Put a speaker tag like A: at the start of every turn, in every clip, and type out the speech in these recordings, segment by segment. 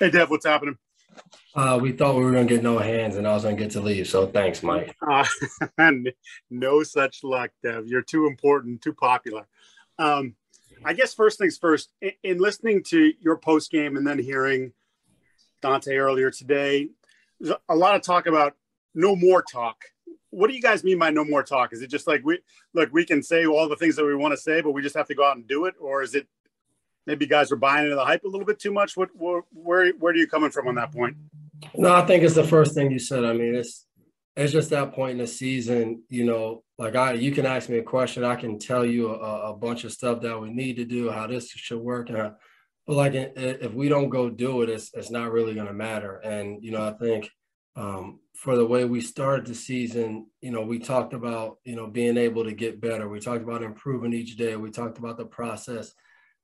A: Hey, Dev, what's happening?
B: Uh, we thought we were going to get no hands and I was going to get to leave. So thanks, Mike.
A: Uh, no such luck, Dev. You're too important, too popular. Um, I guess first things first, in, in listening to your post game and then hearing Dante earlier today, there's a lot of talk about no more talk. What do you guys mean by no more talk? Is it just like we look, we can say all the things that we want to say, but we just have to go out and do it? Or is it maybe guys are buying into the hype a little bit too much? What, where, where, where are you coming from on that point?
B: No, I think it's the first thing you said. I mean, it's, it's just that point in the season, you know, like I, you can ask me a question, I can tell you a, a bunch of stuff that we need to do, how this should work. And I, but like, if we don't go do it, it's, it's not really going to matter. And, you know, I think um, for the way we started the season, you know, we talked about, you know, being able to get better. We talked about improving each day. We talked about the process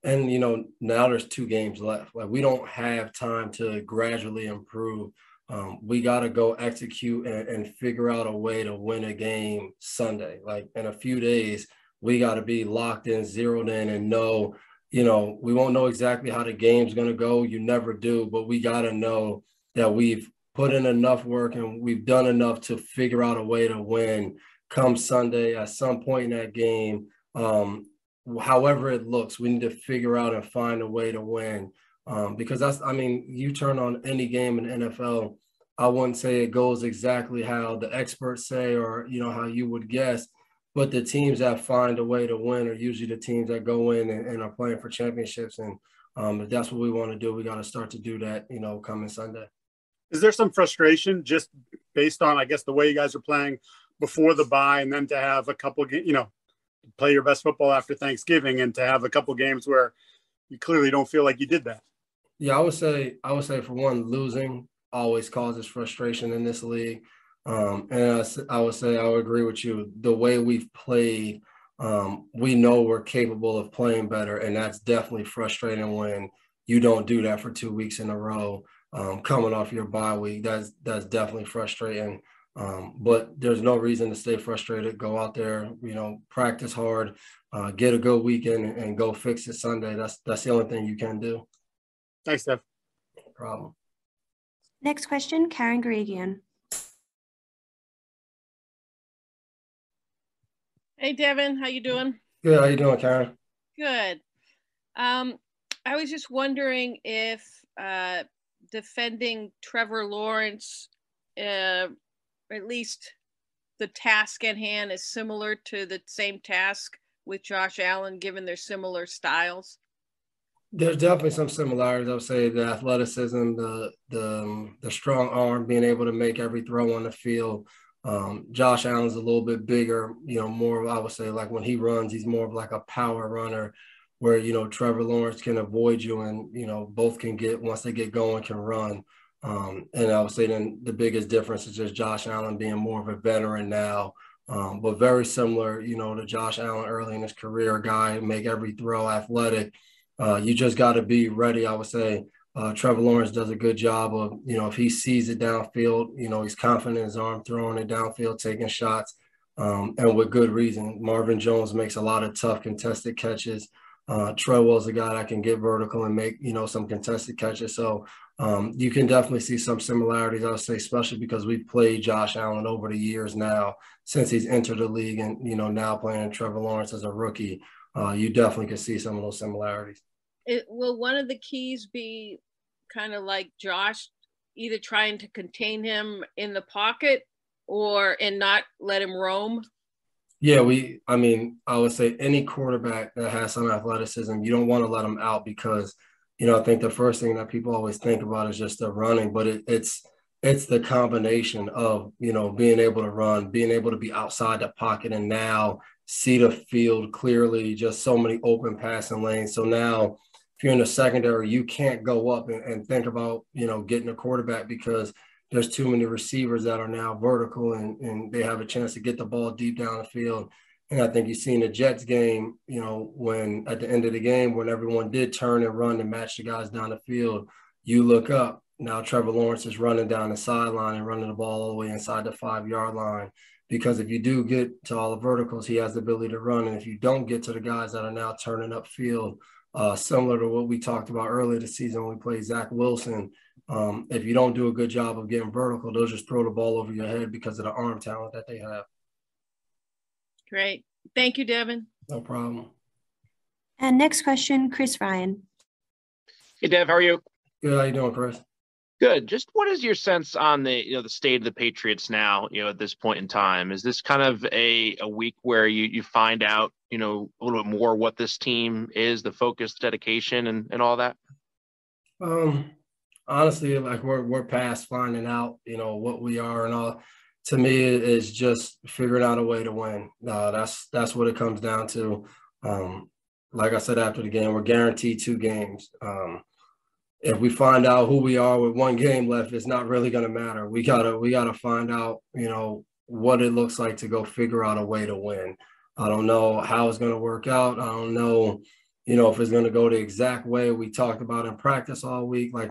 B: and you know now there's two games left. Like we don't have time to gradually improve. Um, we got to go execute and, and, figure out a way to win a game sunday. Like in a few days we got to be locked in zeroed in and know you know we won't know exactly how the game's going to go. You never do but we got to know that we've put in enough work and we've done enough to figure out a way to win come sunday at some point in that game. Um, however it looks, we need to figure out and find a way to win. Um, because that's, I mean, you turn on any game in NFL, I wouldn't say it goes exactly how the experts say or, you know, how you would guess. But the teams that find a way to win are usually the teams that go in and, and are playing for championships. And um, if that's what we want to do, we got to start to do that, you know, coming Sunday.
A: Is there some frustration just based on, I guess, the way you guys are playing before the bye and then to have a couple, you know, play your best football after Thanksgiving and to have a couple games where you clearly don't feel like you did that.
B: Yeah, I would say I would say for one, losing always causes frustration in this league. Um, and I, I, would say I would agree with you. The way we've played, um, we know we're capable of playing better, and that's definitely frustrating when you don't do that for two weeks in a row. Um, coming off your bye week, that's that's definitely frustrating. Um, but there's no reason to stay frustrated. Go out there, you know, practice hard, uh, get a good weekend, and, and, go fix it Sunday. That's that's the only thing you can do.
A: Thanks, Steph.
B: No problem.
C: Next question, Karen Guregian.
D: Hey, Devin, how you doing?
B: Good. How you doing, Karen?
D: Good. Um, I was just wondering if uh, defending Trevor Lawrence uh, at least the task at hand is similar to the same task with Josh Allen, given their similar styles?
B: There's definitely some similarities. I would say the athleticism, the the um, the strong arm, being able to make every throw on the field. Um, Josh Allen's a little bit bigger, you know, more. I would say like when he runs, he's more of like a power runner, where you know Trevor Lawrence can avoid you, and you know both can get once they get going can run. Um, and I would say then the biggest difference is just Josh Allen being more of a veteran now, um, but very similar, you know, to Josh Allen early in his career, guy make every throw athletic. Uh, you just got to be ready. I would say uh, Trevor Lawrence does a good job of, you know, if he sees it downfield, you know, he's confident in his arm, throwing it downfield, taking shots, um, and with good reason. Marvin Jones makes a lot of tough contested catches. Uh, Treadwell's a guy that can get vertical and make, you know, some contested catches. So um, you can definitely see some similarities, I would say, especially because we've played Josh Allen over the years now since he's entered the league and, you know, now playing Trevor Lawrence as a rookie. Uh, you definitely can see some of those similarities.
D: It, will one of the keys be kind of like Josh, either trying to contain him in the pocket or and not let him roam?
B: Yeah, we, I mean, I would say any quarterback that has some athleticism, you don't want to let them out because – you know, I think the first thing that people always think about is just the running, but it, it's it's the combination of you know being able to run, being able to be outside the pocket, and now see the field clearly. Just so many open passing lanes. So now, if you're in the secondary, you can't go up and, and think about you know getting a quarterback because there's too many receivers that are now vertical and, and they have a chance to get the ball deep down the field. And I think you see in the Jets game, you know, when at the end of the game, when everyone did turn and run and match the guys down the field, you look up. Now Trevor Lawrence is running down the sideline and running the ball all the way inside the five yard line. Because if you do get to all the verticals, he has the ability to run. And if you don't get to the guys that are now turning up field, uh, similar to what we talked about earlier this season when we played Zach Wilson. Um, if you don't do a good job of getting vertical, they'll just throw the ball over your head because of the arm talent that they have.
D: Great. Thank you, Devin.
B: No problem.
C: And next question, Chris Ryan.
E: Hey, Dev, how are you?
B: Good. How you doing, Chris?
E: Good. Just what is your sense on the you know the state of the Patriots now? You know, at this point in time, is this kind of a a week where you you find out you know a little bit more what this team is, the focus, dedication, and and all that?
B: Um, honestly, like we're we're past finding out, you know, what we are and all. To me, it's just figuring out a way to win. Uh, that's that's what it comes down to. Um, like I said after the game, we're guaranteed two games. Um, if we find out who we are with one game left, it's not really going to matter. We gotta we gotta find out, you know, what it looks like to go figure out a way to win. I don't know how it's going to work out. I don't know, you know, if it's going to go the exact way we talked about in practice all week. Like,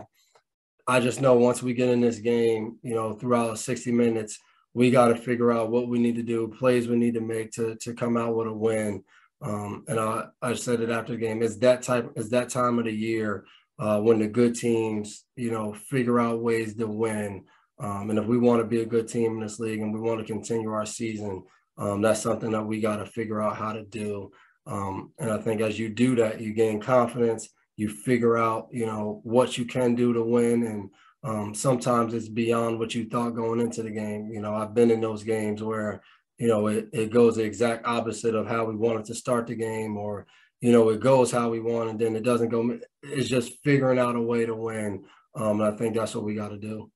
B: I just know once we get in this game, you know, throughout 60 minutes, we got to figure out what we need to do, plays we need to make to to come out with a win. Um, and I, I said it after the game. It's that type. It's that time of the year uh, when the good teams, you know, figure out ways to win. Um, and if we want to be a good team in this league and we want to continue our season, um, that's something that we got to figure out how to do. Um, and I think as you do that, you gain confidence. You figure out, you know, what you can do to win, and um, sometimes it's beyond what you thought going into the game. You know, I've been in those games where, you know, it, it goes the exact opposite of how we wanted to start the game, or you know, it goes how we want and then it doesn't go. It's just figuring out a way to win. Um, and I think that's what we got to do.